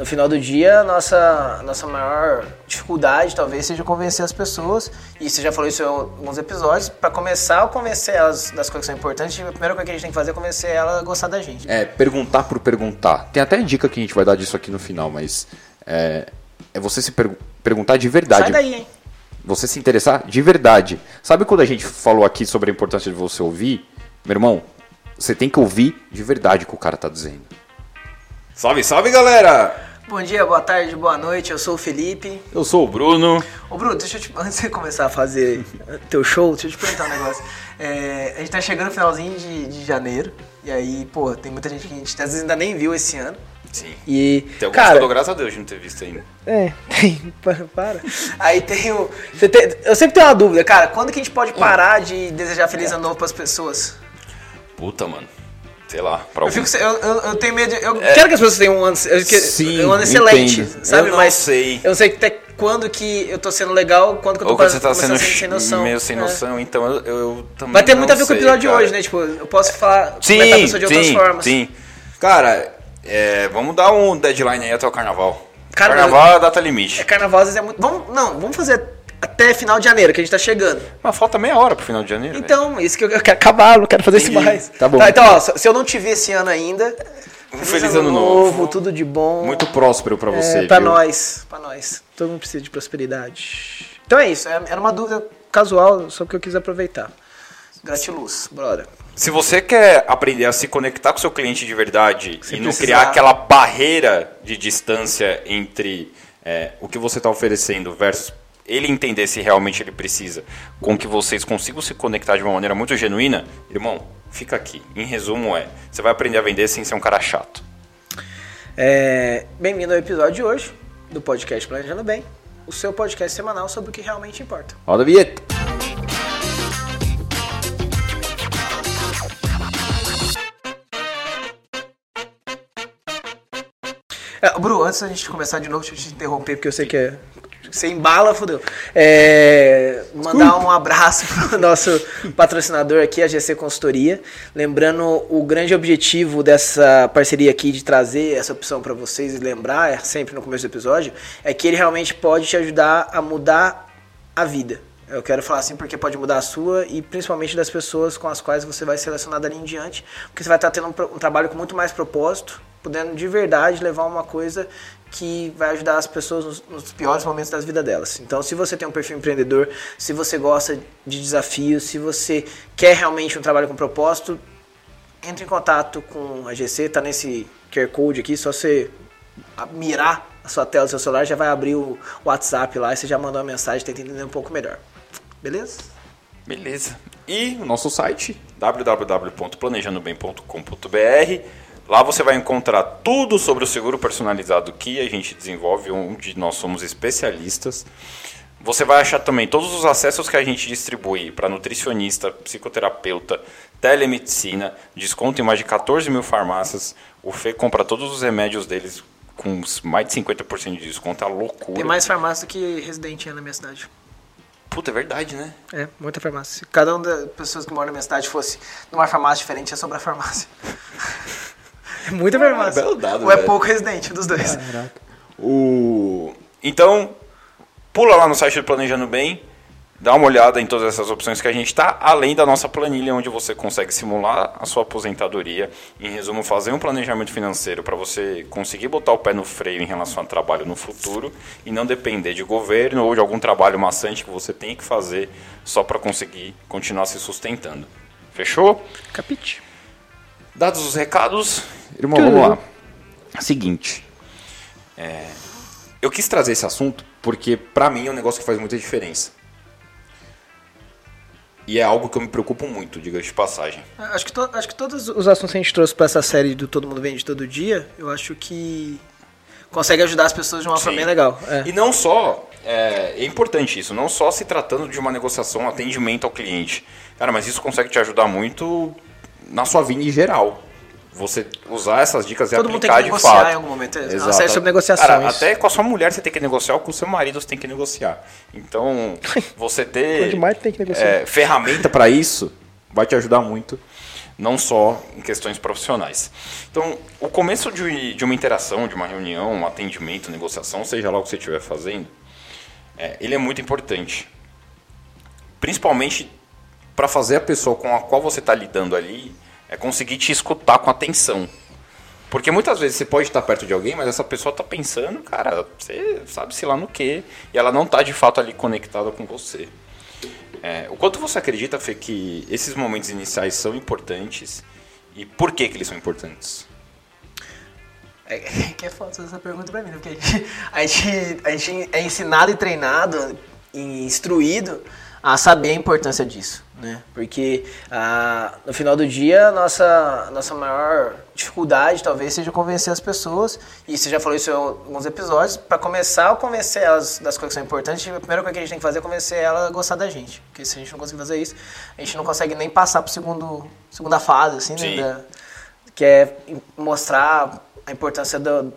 no final do dia, a nossa, nossa maior dificuldade talvez seja convencer as pessoas, e você já falou isso em alguns episódios, para começar a convencer elas das coisas que são importantes, a primeira coisa que a gente tem que fazer é convencer ela a gostar da gente. É, perguntar por perguntar. Tem até dica que a gente vai dar disso aqui no final, mas é, é você se per perguntar de verdade. Sai daí, hein? Você se interessar de verdade. Sabe quando a gente falou aqui sobre a importância de você ouvir? Meu irmão, você tem que ouvir de verdade o que o cara tá dizendo. Salve, salve, galera! Bom dia, boa tarde, boa noite. Eu sou o Felipe. Eu sou o Bruno. Ô Bruno, deixa eu te, antes de você começar a fazer teu show, deixa eu te perguntar um negócio. É, a gente tá chegando no finalzinho de, de janeiro. E aí, pô, tem muita gente que a gente às vezes ainda nem viu esse ano. Sim. E, Tem alguns cara, que eu dou graças a Deus de não ter visto ainda. É, tem, para, para. Aí tem o. tem- eu sempre tenho uma dúvida, cara. Quando que a gente pode parar de desejar feliz ano novo pras pessoas? Puta, mano. Sei lá, pra Eu, alguns. fico, eu, eu, eu tenho medo. de- Eu quero que as pessoas tenham um ano, eu Sim, um ano excelente, entendo. sabe? Eu não Mas sei. eu não sei até quando que eu tô sendo legal, quando que eu tô Ou quando você tá sendo a ser sem noção. meio sem É. noção, então eu, eu também. Vai ter muito a ver com o episódio de hoje, né? Tipo, eu posso falar Sim, comentar a pessoa de outras sim, formas. sim. Cara, é, vamos dar um deadline aí até o carnaval. Cara, carnaval é a data limite. É carnaval às vezes é muito. Vamos, não, vamos fazer até final de janeiro, que a gente tá chegando. Mas falta meia hora pro final de janeiro. Então, isso que eu, eu quero acabar, não quero fazer isso Entendi. mais. Tá bom. então, ó, se se eu não te vi esse ano ainda, Um feliz ano novo. tudo de bom. Muito próspero pra você. É, pra viu? nós, pra nós. Todo mundo precisa de prosperidade. Então é isso, é- era uma dúvida casual, só que eu quis aproveitar. Gratiluz, brother. Se você quer aprender a se conectar com seu cliente de verdade Se e não precisar. criar aquela barreira de distância entre é, o que você está oferecendo versus ele entender se realmente ele precisa, com que vocês consigam se conectar de uma maneira muito genuína, irmão, fica aqui. Em resumo é, você vai aprender a vender sem ser um cara chato. É, Bem-vindo ao episódio de hoje do podcast Planejando Bem, o seu podcast semanal sobre o que realmente importa. Roda a vinheta. É, Bru, antes da gente começar de novo, deixa eu te interromper, porque eu sei que é. Você embala, fodeu. É, mandar um abraço pro nosso patrocinador aqui, a GC Consultoria. Lembrando o grande objetivo dessa parceria aqui de trazer essa opção para vocês e lembrar, é sempre no começo do episódio, é que ele realmente pode te ajudar a mudar a vida. Eu quero falar assim porque pode mudar a sua e principalmente das pessoas com as quais você vai selecionar dali em diante, porque você vai estar tendo um, um trabalho com muito mais propósito, podendo de verdade levar uma coisa que vai ajudar as pessoas nos, piores momentos das vidas delas. Então, se você tem um perfil empreendedor, se você gosta de desafios, se você quer realmente um trabalho com propósito, entre em contato com a GC, tá nesse QR Code aqui, só você mirar a sua tela do seu celular, já vai abrir o WhatsApp lá e você já mandou uma mensagem, tenta entender um pouco melhor. Beleza? Beleza. E o nosso site, www.planejandobem.com.br. Lá você vai encontrar tudo sobre o seguro personalizado que a gente desenvolve, onde nós somos especialistas. Você vai achar também todos os acessos que a gente distribui para nutricionista, psicoterapeuta, telemedicina, desconto em mais de 14 mil farmácias. O Fê compra todos os remédios deles com mais de 50% de desconto, é uma loucura. Tem mais farmácia do que residente na minha cidade. Puta, é verdade, né? É, muita farmácia. Se cada uma das pessoas que moram na minha cidade fosse numa farmácia diferente, ia sobrar farmácia. é muita farmácia. belo dado, Ou é velho. pouco residente, dos dois. O... Então, pula lá no site do Planejando Bem, dá uma olhada em todas essas opções que a gente está, além da nossa planilha, onde você consegue simular a sua aposentadoria. Em resumo, fazer um planejamento financeiro para você conseguir botar o pé no freio em relação ao trabalho no futuro e não depender de governo ou de algum trabalho maçante que você tem que fazer só para conseguir continuar se sustentando. Fechou? Capite. Dados os recados, irmão, vamos lá. Seguinte, é, eu quis trazer esse assunto porque pra mim é um negócio que faz muita diferença. E é algo que eu me preocupo muito, diga de passagem. Acho que, to- acho que todos os assuntos que a gente trouxe pra essa série do Todo Mundo Vende Todo Dia, eu acho que consegue ajudar as pessoas de uma forma Sim. bem legal. É. E não só, é, é importante isso, não só se tratando de uma negociação, um atendimento ao cliente. Cara, mas isso consegue te ajudar muito na sua vida em geral. Você usar essas dicas e Todo mundo tem aplicar que de negociar fato. em algum momento. É uma Exato. série sobre negociação. Cara, até com a sua mulher você tem que negociar, ou com o seu marido você tem que negociar. Então, você ter Quanto mais tem que negociar. é, ferramenta para isso vai te ajudar muito não só em questões profissionais. Então, o começo de, de uma interação, de uma reunião, um atendimento, negociação, seja lá o que você estiver fazendo, é, ele é muito importante. Principalmente para fazer a pessoa com a qual você está lidando ali é conseguir te escutar com atenção. Porque muitas vezes você pode estar perto de alguém, mas essa pessoa está pensando, cara, você sabe-se lá no quê, e ela não está de fato ali conectada com você. É, o quanto você acredita, Fê, que esses momentos iniciais são importantes e por que, que eles são importantes? É, que é foda essa pergunta pra mim, né? porque a gente, a gente é ensinado e treinado e instruído a saber a importância disso, né? Porque ah, no final do dia, a nossa, nossa maior dificuldade talvez seja convencer as pessoas, e você já falou isso em alguns episódios, para começar a convencer elas das coisas que são importantes, a primeira coisa que a gente tem que fazer é convencer ela a gostar da gente. Porque se a gente não conseguir fazer isso, a gente não consegue nem passar para segundo segunda fase, assim, né? Da, que é mostrar a importância do,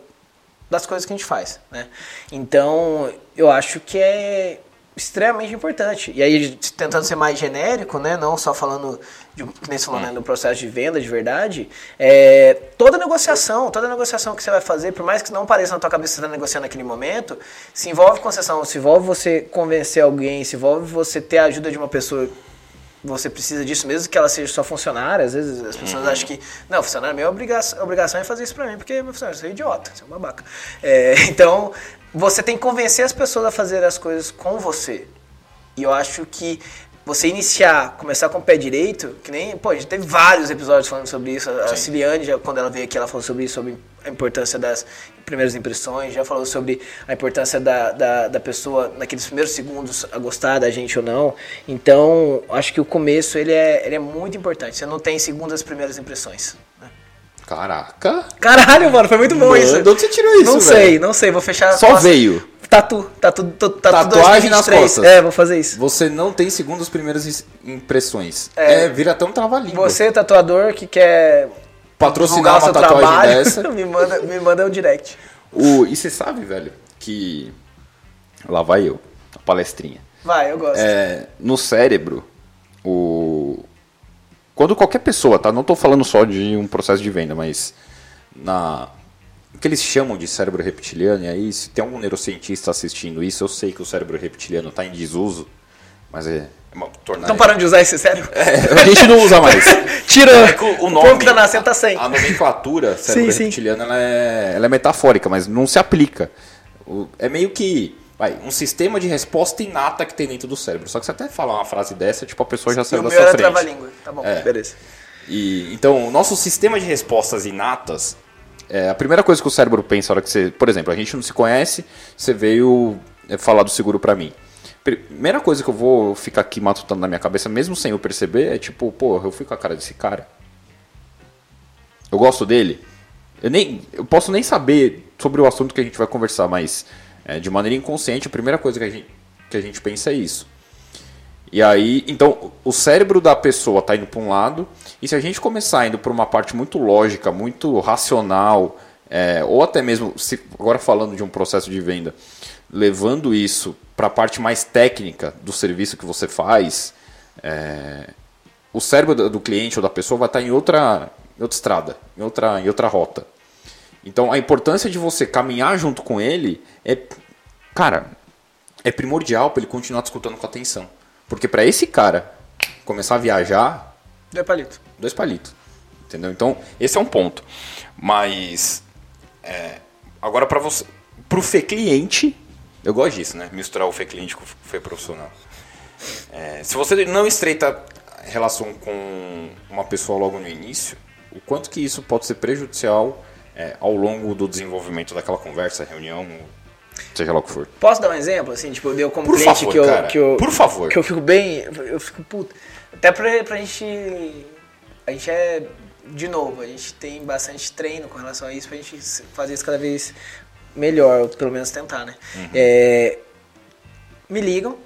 das coisas que a gente faz, né? Então, eu acho que é extremamente importante. E aí, tentando ser mais genérico, né, não só falando, de, que nem você falou, né, no processo de venda de verdade, é, toda negociação, toda negociação que você vai fazer, por mais que não pareça na tua cabeça que você está negociando naquele momento, se envolve concessão, se envolve você convencer alguém, se envolve você ter a ajuda de uma pessoa você precisa disso, mesmo que ela seja só funcionária. Às vezes as pessoas uhum. acham que, não, funcionário, minha obrigação, obrigação é fazer isso pra mim, porque meu funcionário, você é idiota, você é um babaca. É, então, você tem que convencer as pessoas a fazer as coisas com você. E eu acho que você iniciar, começar com o pé direito, que nem, pô, a gente teve vários episódios falando sobre isso. A Sim. Ciliane, já, quando ela veio aqui, ela falou sobre isso, sobre a importância das primeiras impressões, já falou sobre a importância da, da, da, pessoa naqueles primeiros segundos a gostar da gente ou não. Então, acho que o começo ele é, ele é muito importante. Você não tem segundas primeiras impressões. Caraca! Caralho, mano, foi muito bom mano, isso. De onde você tirou isso? Não sei, não sei, vou fechar. Só veio. Tatu, tatu, tatu, tatu Tatuagem nas costas. É, vou fazer isso. Você não tem segundas primeiras impressões. É, é vira até um trava-língua. Você, tatuador, que quer patrocinar uma tatuagem trabalho, dessa. me, manda, me manda um direct. O, e você sabe, velho, que. Lá vai eu, a palestrinha. Vai, eu gosto. É, no cérebro, o. Quando qualquer pessoa, tá? Não estou falando só de um processo de venda, mas na o que eles chamam de cérebro reptiliano, e aí se tem algum neurocientista assistindo isso, eu sei que o cérebro reptiliano está em desuso, mas é, Estão parando de usar esse cérebro? É, a gente não usa mais. Tira é o, nome. O tá nascendo tá sem. A, nomenclatura cérebro sim, reptiliano Ela, é, ela é metafórica, mas não se aplica. O, é meio que vai, um sistema de resposta inata que tem dentro do cérebro. Só que você até falar uma frase dessa, tipo, a pessoa já saiu da sua frente. O língua Tá bom, é. beleza. E, então, o nosso sistema de respostas inatas, é, a primeira coisa que o cérebro pensa na hora que você... Por exemplo, a gente não se conhece, você veio é, falar do seguro para mim. Primeira coisa que eu vou ficar aqui matutando na minha cabeça, mesmo sem eu perceber, é tipo, pô, eu fui com a cara desse cara. Eu gosto dele. Eu, nem, eu posso nem saber sobre o assunto que a gente vai conversar, mas é, de maneira inconsciente, a primeira coisa que a, gente, que a gente pensa é isso. E aí, então, o cérebro da pessoa está indo para um lado, e se a gente começar indo para uma parte muito lógica, muito racional, é, ou até mesmo, se, agora falando de um processo de venda, levando isso para a parte mais técnica do serviço que você faz, é, o cérebro do cliente ou da pessoa vai estar em outra, outra estrada, em outra, em outra rota. Então a importância de você caminhar junto com ele é, cara, é primordial para ele continuar te escutando com atenção. Porque para esse cara começar a viajar. Dois palitos. Dois palitos. Entendeu? Então, esse é um ponto. Mas. É, agora, para você. Para o Fê cliente, eu gosto disso, né? Misturar o fé cliente com o fé profissional. É, se você não estreita relação com uma pessoa logo no início, o quanto que isso pode ser prejudicial é, ao longo do desenvolvimento daquela conversa, reunião, seja lá o que for. Posso dar um exemplo? Assim, tipo, eu como Por cliente favor, que, eu, cara. que eu. Por favor. Que eu fico bem. Eu fico puto. Até pra, pra gente. A gente é. De novo, a gente tem bastante treino com relação a isso pra gente fazer isso cada vez melhor, ou pelo menos tentar, né? Uhum. É, me ligam,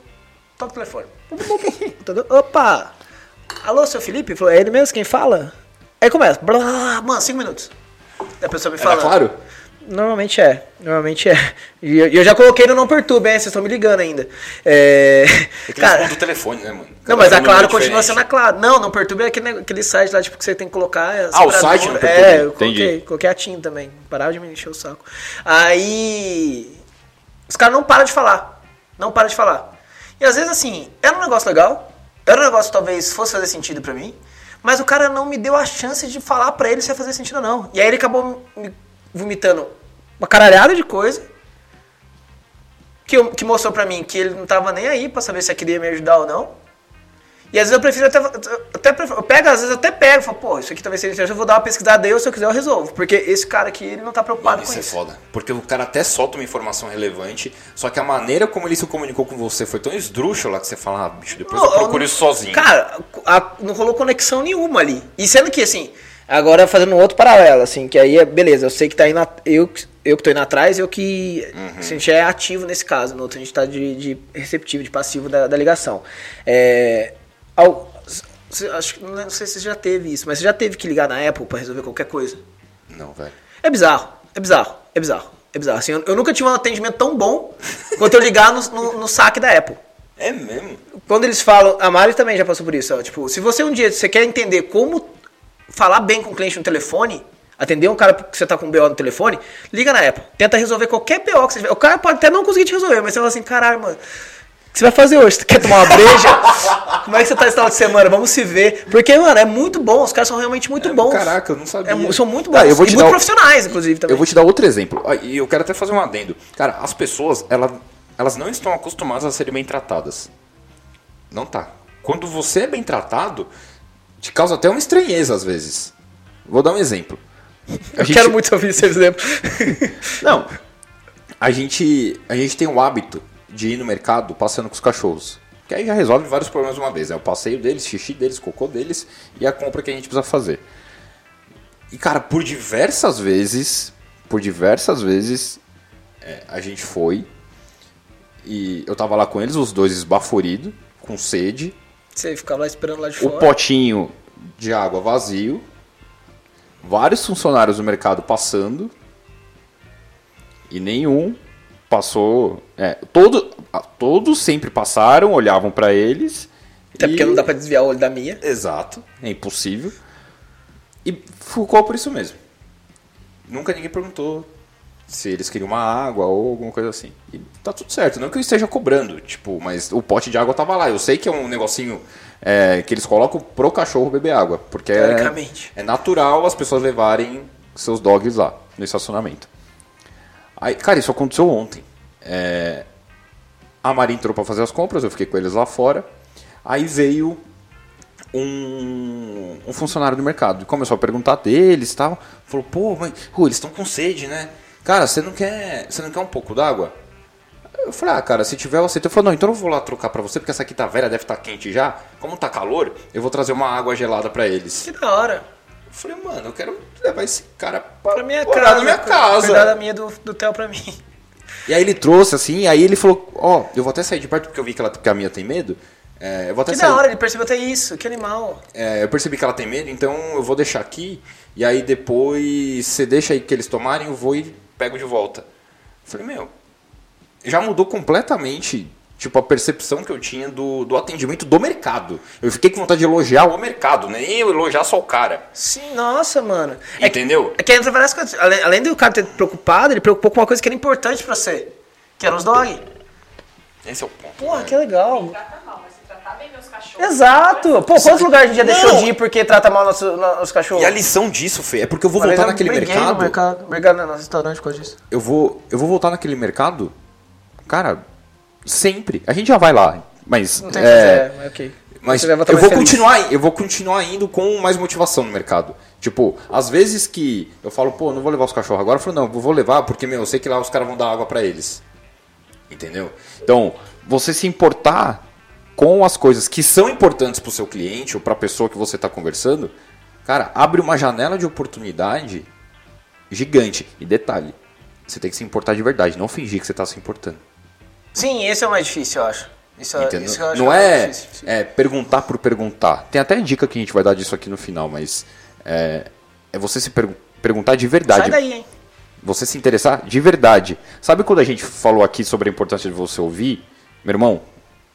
toca o telefone. Opa! Alô, seu Felipe? É ele mesmo quem fala? Aí começa, blá, mano, cinco minutos. A pessoa me fala. Era claro? Normalmente é. Normalmente é. E eu, eu já coloquei no não perturbe, hein? Vocês estão me ligando ainda. É. É que Cara. do telefone, né, mano? Não, mas a Cada Claro é continua sendo a. Claro. Não, não perturbe é aquele, aquele site lá, tipo, que você tem que colocar. é, Ah, o site não perturbe, É, eu entendi. coloquei, coloquei a TIM também. Parava de me encher o saco. Aí. Os caras não param de falar. Não param de falar. E às vezes, assim, era um negócio legal. Era um negócio que talvez fosse fazer sentido pra mim. Mas o cara não me deu a chance de falar pra ele se ia fazer sentido ou não. E aí ele acabou me vomitando uma caralhada de coisa. Que, eu- que mostrou pra mim que ele não tava nem aí pra saber se ele queria me ajudar ou não. E às vezes eu prefiro até. até prefiro- eu pego, às vezes eu até pego falo, pô, isso aqui talvez seja interessante, eu vou dar uma pesquisada aí, ou se eu quiser eu resolvo. Porque esse cara aqui, ele não tá preocupado Mano, com isso é isso. foda. Porque o cara até solta uma informação relevante, só que a maneira como ele se comunicou com você foi tão esdrúxula que você fala, ah, bicho, depois eu Não, procuro não- isso sozinho. Cara, a- não rolou conexão nenhuma ali. E sendo que, assim, agora fazendo um outro paralelo, assim, que aí é beleza, eu sei que tá indo. a- Eu, eu que tô indo atrás, eu que. Uhum. assim, a gente é ativo nesse caso, no outro a gente tá de, de receptivo, de passivo da, da ligação. É. ao- cê- acho que não sei se você já teve isso, mas você já teve que ligar na Apple pra resolver qualquer coisa? Não, velho. É bizarro, é bizarro, é bizarro, é bizarro. Assim, eu, eu nunca tive um atendimento tão bom quanto eu ligar no, no, no saque da Apple. É mesmo? Quando eles falam, a Mari também já passou por isso, ó, tipo, se você um dia você quer entender como falar bem com o cliente no telefone, atender um cara que você tá com um BO no telefone, liga na Apple. Tenta resolver qualquer BO que você tiver. O cara pode até não conseguir te resolver, mas você fala assim, caralho, mano, que você vai fazer hoje? Você quer tomar uma breja? Como é que você tá esse final de semana? Vamos se ver. Porque, mano, é muito bom, os caras são realmente muito bons. Caraca, eu não sabia. É são muito bons. Ah, eu vou e te muito dar o- profissionais, inclusive, também. Eu vou te dar outro exemplo. Ah, E eu quero até fazer um adendo. Cara, as pessoas, ela- elas não estão acostumadas a serem bem tratadas. Não tá. Quando você é bem tratado, te causa até uma estranheza às vezes. Vou dar um exemplo. A Eu gente- quero muito ouvir esse exemplo. Não. A gente, a gente tem o hábito de ir no mercado passeando com os cachorros. Que aí já resolve vários problemas de uma vez. É o passeio deles, xixi deles, cocô deles e a compra que a gente precisa fazer. E, cara, por diversas vezes, por diversas vezes, é, a gente foi e eu tava lá com eles, os dois esbaforidos, com sede, Você ficava lá esperando lá de o fora. potinho de água vazio, vários funcionários do mercado passando e nenhum passou. É, todo, a- todos sempre passaram, olhavam pra eles. Até e- porque não dá pra desviar o olho da minha. Exato, é impossível. E ficou por isso mesmo. Nunca ninguém perguntou se eles queriam uma água ou alguma coisa assim. E tá tudo certo, não que eu esteja cobrando, tipo, mas o pote de água tava lá. Eu sei que é um negocinho é, que eles colocam pro cachorro beber água, porque é, é natural as pessoas levarem seus dogs lá no estacionamento. Aí, cara, isso aconteceu ontem. É, a Maria entrou pra fazer as compras, eu fiquei com eles lá fora. Aí veio um, um funcionário do mercado e começou a perguntar deles e tal. Falou, pô, mas pô, eles estão com sede, né? Cara, você não quer, você não quer um pouco d'água? Eu falei, ah, cara, se tiver, eu aceito. Ele falou, não, então eu vou lá trocar pra você, porque essa aqui tá velha, deve estar quente já. Como tá calor, eu vou trazer uma água gelada pra eles. Que da hora. Eu falei, mano, eu quero levar esse cara pra, Pra minha casa. na minha casa. Cuidar da minha do, do Theo pra mim. E aí ele trouxe assim, aí ele falou, ó, eu vou até sair de perto porque eu vi que, ela, que a minha tem medo. É, eu vou até Que sair. da hora, ele percebeu até isso. Que animal. É, eu percebi que ela tem medo, então eu vou deixar aqui. E aí depois você deixa aí que eles tomarem, eu vou e pego de volta. Eu falei, meu, já mudou completamente tipo a percepção que eu tinha do, do atendimento do mercado. Eu fiquei com vontade de elogiar o mercado, né? nem eu elogiar só o cara. Sim, nossa, mano. É que- Entendeu? É que entra várias coisas. Além, além do cara ter preocupado, ele preocupou com uma coisa que era importante pra você. Que eram os dog. Esse é o ponto. Porra, né? que legal. Trata mal, mas se tratar bem meus cachorros. Exato. Pô, quantos lugares a gente já deixou Não. de ir porque trata mal nosso, nossos cachorros? E a lição disso, Fê, é porque eu vou voltar eu naquele mercado. No mercado. Brigado no restaurante por causa disso. eu vou eu vou voltar naquele mercado, cara, sempre. A gente já vai lá, mas Não tem é, é, é, ok. mas eu vou feliz. continuar, eu vou continuar indo com mais motivação no mercado. Tipo, às vezes que eu falo, pô, não vou levar os cachorros agora, eu falo, não, vou levar porque meu, eu sei que lá os caras vão dar água pra eles. Entendeu? Então, você se importar com as coisas que são importantes pro seu cliente ou pra pessoa que você tá conversando, cara, abre uma janela de oportunidade gigante. E detalhe, você tem que se importar de verdade, não fingir que você tá se importando. Sim, esse é o mais difícil, eu acho. Isso, é- isso eu acho não é, difícil. é perguntar por perguntar. Tem até dica que a gente vai dar disso aqui no final, mas é, é você se pergu- perguntar de verdade. Sai daí, hein? Você se interessar de verdade. Sabe quando a gente falou aqui sobre a importância de você ouvir? Meu irmão,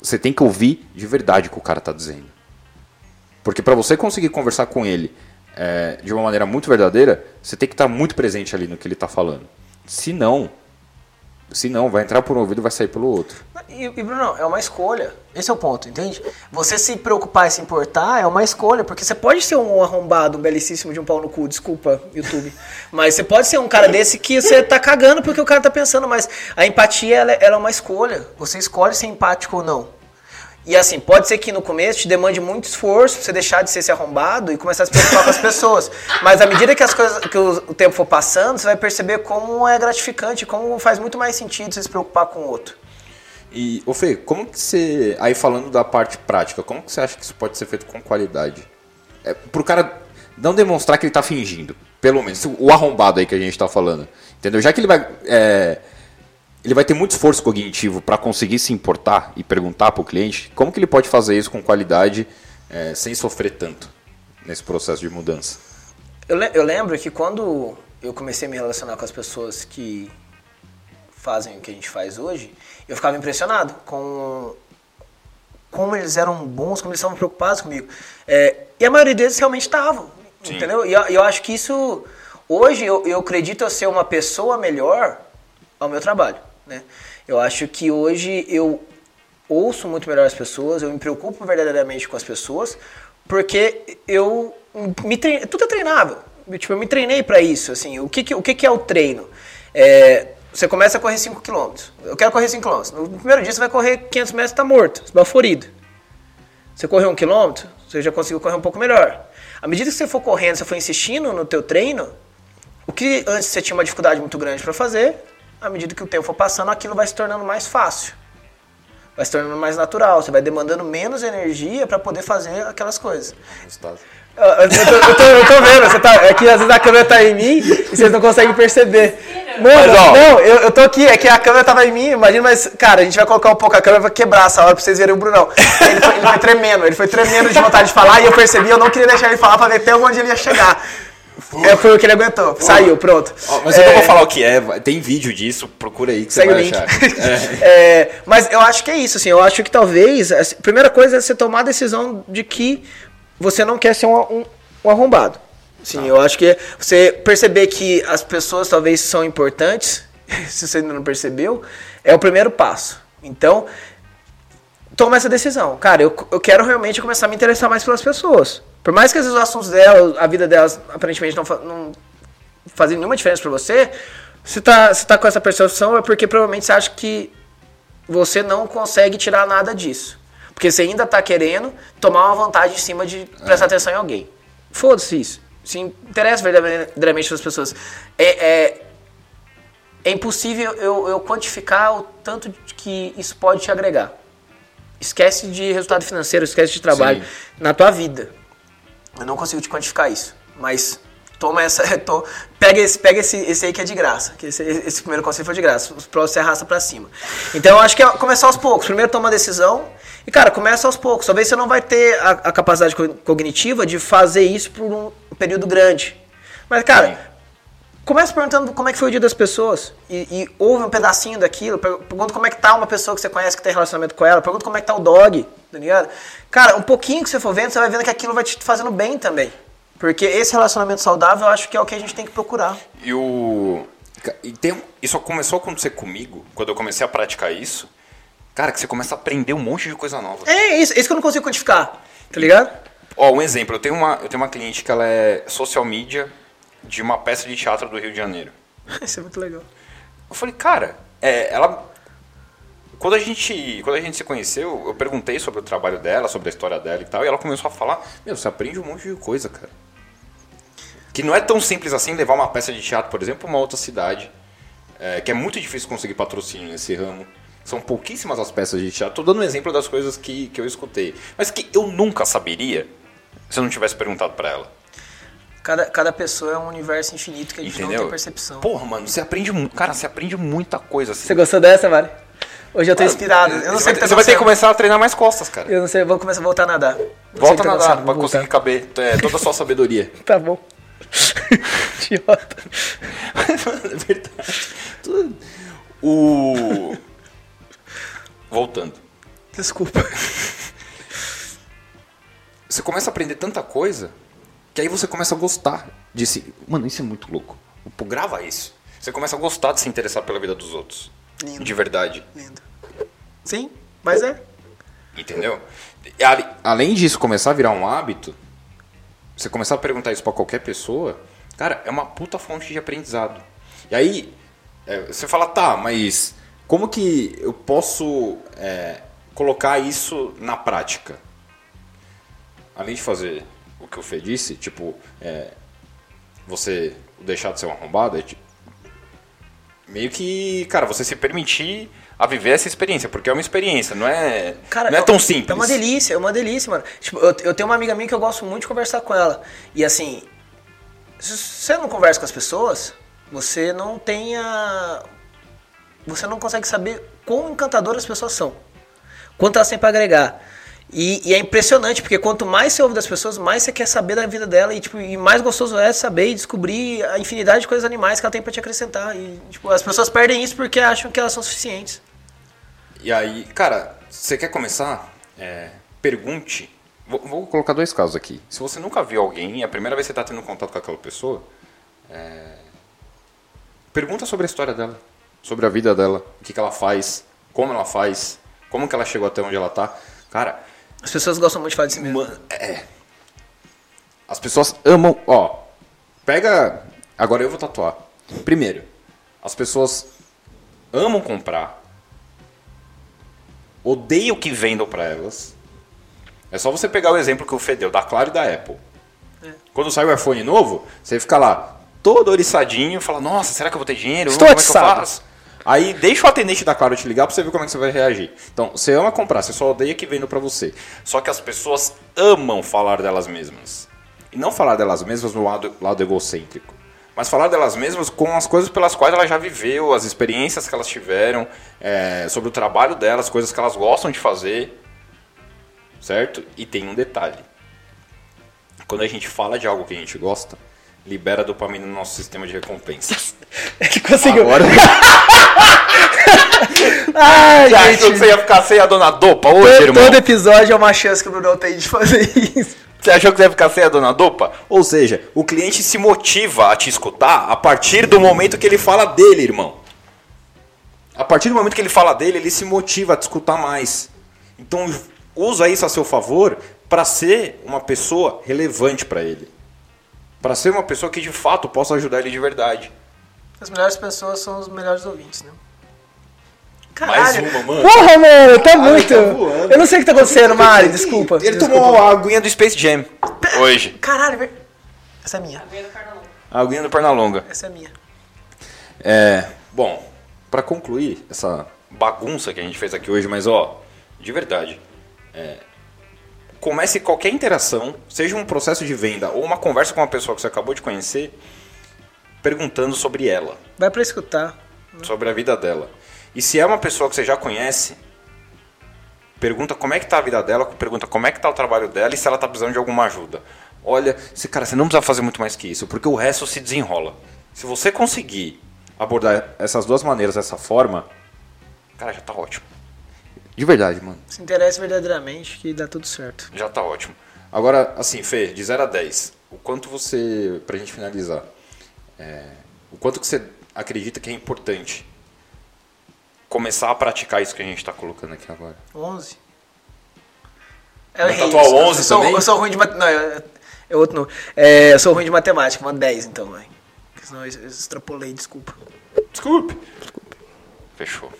você tem que ouvir de verdade o que o cara tá dizendo. Porque para você conseguir conversar com ele é, de uma maneira muito verdadeira, você tem que estar muito presente ali no que ele está falando. Se não, se não, vai entrar por um ouvido e vai sair pelo outro. E, e, Bruno, é uma escolha. Esse é o ponto, entende? Você se preocupar e se importar é uma escolha, porque você pode ser um arrombado, um belicíssimo de um pau no cu, desculpa, YouTube. mas você pode ser um cara desse que você tá cagando porque o cara tá pensando, mas a empatia ela, ela é uma escolha. Você escolhe ser empático ou não. E assim, pode ser que no começo te demande muito esforço pra você deixar de ser esse arrombado e começar a se preocupar com as pessoas. Mas à medida que as coisas, que o, tempo for passando, você vai perceber como é gratificante, como faz muito mais sentido você se preocupar com o outro. E, ô Fê, como que você. Aí falando da parte prática, como que você acha que isso pode ser feito com qualidade? É, pro cara não demonstrar que ele tá fingindo. Pelo menos, o arrombado aí que a gente tá falando. Entendeu? Já que ele vai. É, ele vai ter muito esforço cognitivo para conseguir se importar e perguntar para o cliente como que ele pode fazer isso com qualidade é, sem sofrer tanto nesse processo de mudança. Eu, le eu lembro que quando eu comecei a me relacionar com as pessoas que fazem o que a gente faz hoje, eu ficava impressionado com como eles eram bons, como eles estavam preocupados comigo. É, e a maioria deles realmente estavam, entendeu? E eu, eu, acho que isso, hoje eu, eu acredito eu ser uma pessoa melhor ao meu trabalho. Né? Eu acho que hoje eu ouço muito melhor as pessoas, eu me preocupo verdadeiramente com as pessoas, porque eu me treino, tudo é treinável. Tipo, eu me treinei para isso, assim. O que, que o que, que é o treino? É, você começa a correr 5 km. Eu quero correr 5 km. No primeiro dia você vai correr 500 metros, está morto, esbaforido. Você correu 1 km, você já conseguiu correr um pouco melhor. À medida que você for correndo, você for insistindo no teu treino, o que antes você tinha uma dificuldade muito grande para fazer, à medida que o tempo for passando, aquilo vai se tornando mais fácil. Vai se tornando mais natural. Você vai demandando menos energia para poder fazer aquelas coisas. Eu, eu, tô, eu, tô, eu, tô, vendo, você tá, é que às vezes a câmera tá em mim e vocês não conseguem perceber. Não, mas, não, não eu, eu tô aqui, é que a câmera tava em mim, imagina, mas, cara, a gente vai colocar um pouco a câmera pra quebrar essa hora pra vocês verem o Brunão. Ele foi, ele foi tremendo, ele foi tremendo de vontade de falar e eu percebi, eu não queria deixar ele falar pra ver até onde ele ia chegar. É, foi o que ele aguentou. Saiu, pronto. mas eu não vou é, falar o que é, tem vídeo disso, procura aí que Segue você vai achar. É. é. mas eu acho que é isso, assim, eu acho que talvez, a assim, primeira coisa é você tomar a decisão de que você não quer ser um, um, um arrombado. Sim, tá. eu acho que você perceber que as pessoas talvez são importantes, se você ainda não percebeu, é o primeiro passo. Então, toma essa decisão. Cara, eu, eu quero realmente começar a me interessar mais pelas pessoas. Por mais que às vezes os assuntos dela, a vida delas aparentemente não, não fazem nenhuma diferença para você, se tá, se tá com essa percepção é porque provavelmente você acha que você não consegue tirar nada disso. Porque você ainda tá querendo tomar uma vantagem em cima de prestar é. atenção em alguém. Foda-se isso. Se interessa verdadeiramente para as pessoas. É, é, é impossível eu, eu quantificar o tanto que isso pode te agregar. Esquece de resultado financeiro, esquece de trabalho Sim. na tua vida. Eu não consigo te quantificar isso, mas toma essa, pega esse, pega esse, esse aí que é de graça, que esse, esse primeiro conselho foi de graça, os próximos você arrasta para cima. Então eu acho que é começar aos poucos. Primeiro toma a decisão e cara, começa aos poucos. Talvez você não vai ter a, a capacidade cognitiva de fazer isso por um período grande. Mas cara, Sim. Começa perguntando como é que foi o dia das pessoas e, e ouve um pedacinho daquilo, pergunta como é que tá uma pessoa que você conhece que tem relacionamento com ela, pergunta como é que tá o dog, tá ligado? Cara, um pouquinho que você for vendo, você vai vendo que aquilo vai te fazendo bem também. Porque esse relacionamento saudável, eu acho que é o que a gente tem que procurar. E o. E tem, isso começou a acontecer comigo, quando eu comecei a praticar isso. Cara, que você começa a aprender um monte de coisa nova. É, isso, isso que eu não consigo quantificar, tá ligado? Ó, um exemplo, eu tenho uma, eu tenho uma cliente que ela é social media de uma peça de teatro do Rio de Janeiro. Isso é muito legal. Eu falei, cara, é, ela quando a gente, quando a gente se conheceu, eu perguntei sobre o trabalho dela, sobre a história dela e tal, e ela começou a falar: "Meu, você aprende um monte de coisa, cara". Que não é tão simples assim levar uma peça de teatro, por exemplo, para uma outra cidade, é, que é muito difícil conseguir patrocínio nesse ramo. São pouquíssimas as peças de teatro. Estou dando um exemplo das coisas que, que eu escutei, mas que eu nunca saberia se eu não tivesse perguntado para ela. Cada, cada pessoa é um universo infinito que a gente Entendeu? não tem percepção. Porra, mano, você aprende, cara, você aprende muita coisa. Assim. Você gostou dessa, Mari? Hoje eu tô inspirado. Eu não sei o que tá Você vai ter que começar a treinar mais costas, cara. Eu não sei, vou começar a voltar a nadar. Volta a tá nadar pra conseguir caber é, toda a sua sabedoria. tá bom. Idiota. é verdade. Tudo- O. Voltando. Desculpa. Você começa a aprender tanta coisa que aí você começa a gostar de se. Mano, isso é muito louco. Pô, grava isso. Você começa a gostar de se interessar pela vida dos outros. Lindo. De verdade. Lindo. Sim, mas é. Entendeu? Além disso começar a virar um hábito, você começar a perguntar isso pra qualquer pessoa, cara, é uma puta fonte de aprendizado. E aí, é, você fala, tá, mas como que eu posso é, colocar isso na prática? Além de fazer o que o Fê disse, tipo, é, você deixar de ser um arrombado, é tipo, meio que, cara, você se permitir a viver essa experiência, porque é uma experiência, não é, Cara, não é eu- tão simples. É uma delícia, é uma delícia, mano. Tipo, eu, eu tenho uma amiga minha que eu gosto muito de conversar com ela. E assim, se você não conversa com as pessoas, você não tem a. Você não consegue saber quão encantadoras as pessoas são. Quanto elas têm pra agregar. E, e é impressionante, porque quanto mais você ouve das pessoas, mais você quer saber da vida dela. E, tipo, e mais gostoso é saber e descobrir a infinidade de coisas animais que ela tem pra te acrescentar. E tipo, as pessoas perdem isso porque acham que elas são suficientes. E aí, cara, você quer começar? É, pergunte. Vou, vou colocar dois casos aqui. Se você nunca viu alguém e a primeira vez que você está tendo contato com aquela pessoa, é, pergunta sobre a história dela, sobre a vida dela, o que, que ela faz, como ela faz, como que ela chegou até onde ela tá. Cara, As pessoas gostam muito de falar de si mesmo. Mano, é. As pessoas amam. Ó, pega. Agora eu vou tatuar. Primeiro, as pessoas amam comprar, odeiam que vendam pra elas. É só você pegar o exemplo que o Fê deu, da Claro e da Apple. Quando sai o iPhone novo, você fica lá todo oriçadinho, fala, nossa, será que eu vou ter dinheiro? Estou como é que eu faço? Aí deixa o atendente da Claro te ligar pra você ver como é que você vai reagir. Então, você ama comprar, você só odeia que vendam pra você. Só que as pessoas amam falar delas mesmas. E não falar delas mesmas no lado, lado egocêntrico. Mas falar delas mesmas com as coisas pelas quais ela já viveu, as experiências que elas tiveram, é, sobre o trabalho delas, coisas que elas gostam de fazer. Certo? E tem um detalhe. Quando a gente fala de algo que a gente gosta, libera dopamina no nosso sistema de recompensas. Ele conseguiu. Agora, Ai, você achou que gente. você ia ficar sem a dona Dopa hoje, Todo, irmão? todo episódio é uma chance que o Bruno tem de fazer isso. Você achou que você ia ficar sem a dona Dopa? Ou seja, o cliente se motiva a te escutar a partir do momento que ele fala dele, irmão. A partir do momento que ele fala dele, ele se motiva a te escutar mais. Então, usa isso a seu favor para ser uma pessoa relevante para ele. Para ser uma pessoa que de fato possa ajudar ele de verdade. As melhores pessoas são os melhores ouvintes, né? Mais uma, mano. Porra, mano, tá muito. tá voando. eu não sei o que tá acontecendo, Mari, desculpa. Ele desculpa. tomou a aguinha do Space Jam hoje. Caralho, essa é minha. Veio do Carnalão. A aguinha do Pernalonga. Essa é minha. É, bom, para concluir essa bagunça que a gente fez aqui hoje, mas ó, de verdade, é, comece qualquer interação, seja um processo de venda ou uma conversa com uma pessoa que você acabou de conhecer, perguntando sobre ela, Vai pra escutar. sobre a vida dela. E se é uma pessoa que você já conhece, pergunta como é que tá a vida dela, pergunta como é que tá o trabalho dela e se ela tá precisando de alguma ajuda. Olha, se, cara, você não precisa fazer muito mais que isso, porque o resto se desenrola. Se você conseguir abordar essas duas maneiras dessa forma, cara, já tá ótimo. De verdade, mano. Se interesse verdadeiramente que dá tudo certo. Já tá ótimo. Agora, assim, Fê, de 0 a 10, o quanto você, pra gente finalizar, é, o quanto que você acredita que é importante começar a praticar isso que a gente tá colocando aqui agora? 11. Vai errei tatuar isso. 11 eu sou, também? Eu sou ruim de matemática. Não, é, outro não. É, eu sou ruim de matemática, uma 10 então, mãe. Senão eu extrapolei, desculpa. Desculpe. Fechou.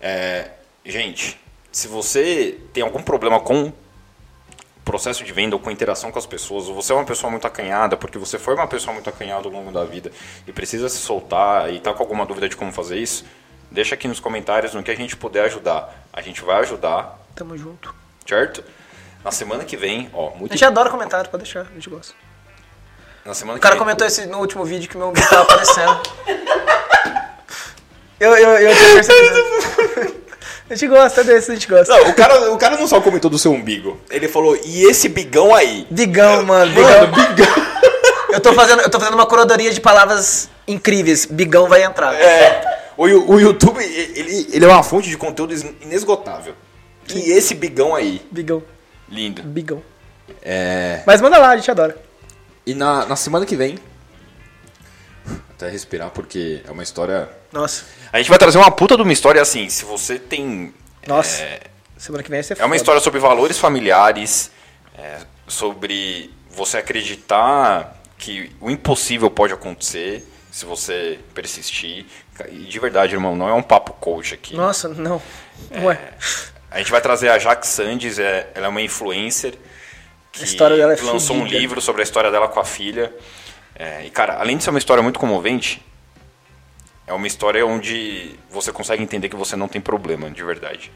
É, gente, se você tem algum problema com processo de venda ou com interação com as pessoas, ou você é uma pessoa muito acanhada, porque você foi uma pessoa muito acanhada ao longo da vida e precisa se soltar e tá com alguma dúvida de como fazer isso, deixa aqui nos comentários no que a gente puder ajudar. A gente vai ajudar, Tamo junto. certo? Na semana que vem, ó, A muito gente adora comentário, pode deixar, a gente gosta. na semana O cara vem, comentou esse no último vídeo que meu umbigo tava aparecendo. Eu, eu, eu tinha percebido. A gente gosta desse, a gente gosta. Não, o cara, o cara não só comentou do seu umbigo. Ele falou, e esse bigão aí? Bigão, mano. Bigão. Mano, bigão. Eu tô fazendo, eu tô fazendo uma curadoria de palavras incríveis. Bigão vai entrar. É, o, o YouTube, ele, ele é uma fonte de conteúdo inesgotável. E esse bigão aí, Bigão, lindo. bigão. É, Mas manda lá, a gente adora. e na, na semana que vem, até respirar porque é uma história Nossa, A gente vai trazer uma puta de uma história assim, se você tem... nossa. É, Semana que vem ser é uma história sobre valores familiares, é, sobre você acreditar que o impossível pode acontecer se você persistir. E de verdade, irmão, não é um papo coach aqui. Nossa, não. Ué. A gente vai trazer a Jaque Sandes, é, ela é uma influencer que A história dela é lançou um livro sobre a história dela com a filha. É, e, cara, além de ser uma história muito comovente, é uma história onde você consegue entender que você não tem problema, de verdade.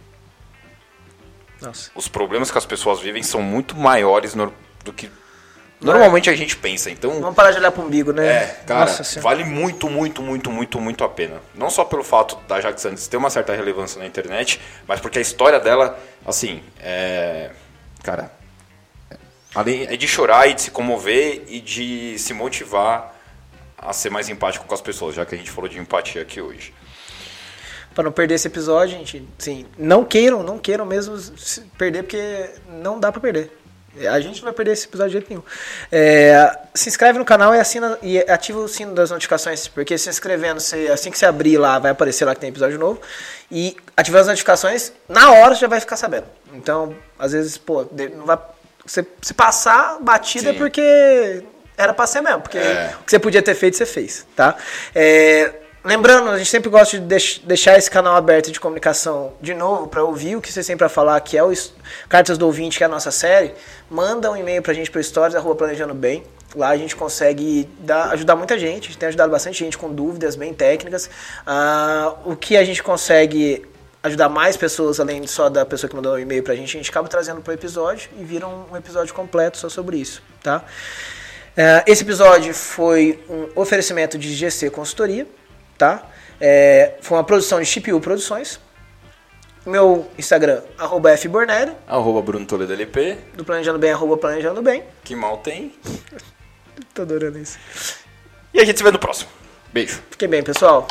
Nossa. Os problemas que as pessoas vivem são muito maiores no- do que normalmente a gente pensa. Então, Vamos parar de olhar pro umbigo, né? é, cara, Nossa senhora. vale muito, muito, muito, muito, muito a pena. Não só pelo fato da Jack Santos ter uma certa relevância na internet, mas porque a história dela, assim, é. Cara, além é de chorar e de se comover e de se motivar a ser mais empático com as pessoas, já que a gente falou de empatia aqui hoje. Pra não perder esse episódio, gente, sim, não queiram, não queiram mesmo perder, porque não dá pra perder. A gente não vai perder esse episódio de jeito nenhum. É, se inscreve no canal e, assina, e ativa o sino das notificações, porque se inscrevendo, você, assim que você abrir lá, vai aparecer lá que tem episódio novo. E ativando as notificações, na hora você já vai ficar sabendo. Então, às vezes, pô, não vai, você, se passar batida é Sim. porque era pra ser mesmo, porque É. o que você podia ter feito, você fez, tá? É, lembrando, a gente sempre gosta de deix- deixar esse canal aberto de comunicação de novo para ouvir o que você sempre vai falar, que é o Cartas do Ouvinte, que é a nossa série. Manda um e-mail pra gente para stories, arroba planejando bem. Lá a gente consegue dar- ajudar muita gente, a gente tem ajudado bastante gente com dúvidas bem técnicas. Ah, o que a gente consegue ajudar mais pessoas, além só da pessoa que mandou o e-mail pra gente, a gente acaba trazendo pro episódio e vira um, um episódio completo só sobre isso, tá? É, esse episódio foi um oferecimento de GC Consultoria, tá? É, foi uma produção de CPU Produções. Meu Instagram, arroba fbornero, Arroba Bruno Toledo LP, do Planejando Bem, arroba Planejando Bem. que mal tem. Tô adorando isso. E a gente se vê no próximo. Beijo. Fiquem bem, pessoal.